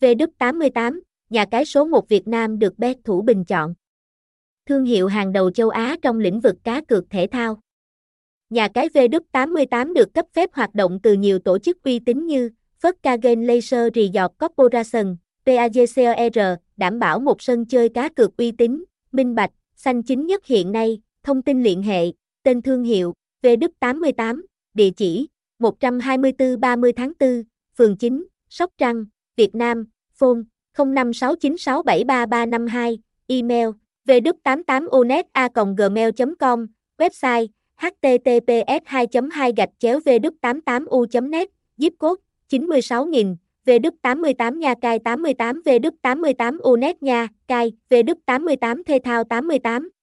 V88, nhà cái số 1 Việt Nam được Bet Thủ Bình chọn. Thương hiệu hàng đầu châu Á trong lĩnh vực cá cược thể thao. Nhà cái V88 được cấp phép hoạt động từ nhiều tổ chức uy tín như Volkswagen Laser Resort Corporation, PAGCOR, đảm bảo một sân chơi cá cược uy tín, minh bạch, xanh chính nhất hiện nay, thông tin liên hệ, tên thương hiệu, V88, địa chỉ, 124 30 tháng 4, phường 9, Sóc Trăng, Việt Nam, phone 0569673352, email vdup88onet.gmail.com, website https 2 2 gạch chéo vđ88 u net zip code 96000, vđ88 nha cai 88 vđ88 unet nha, cai, vđ88 thể thao 88.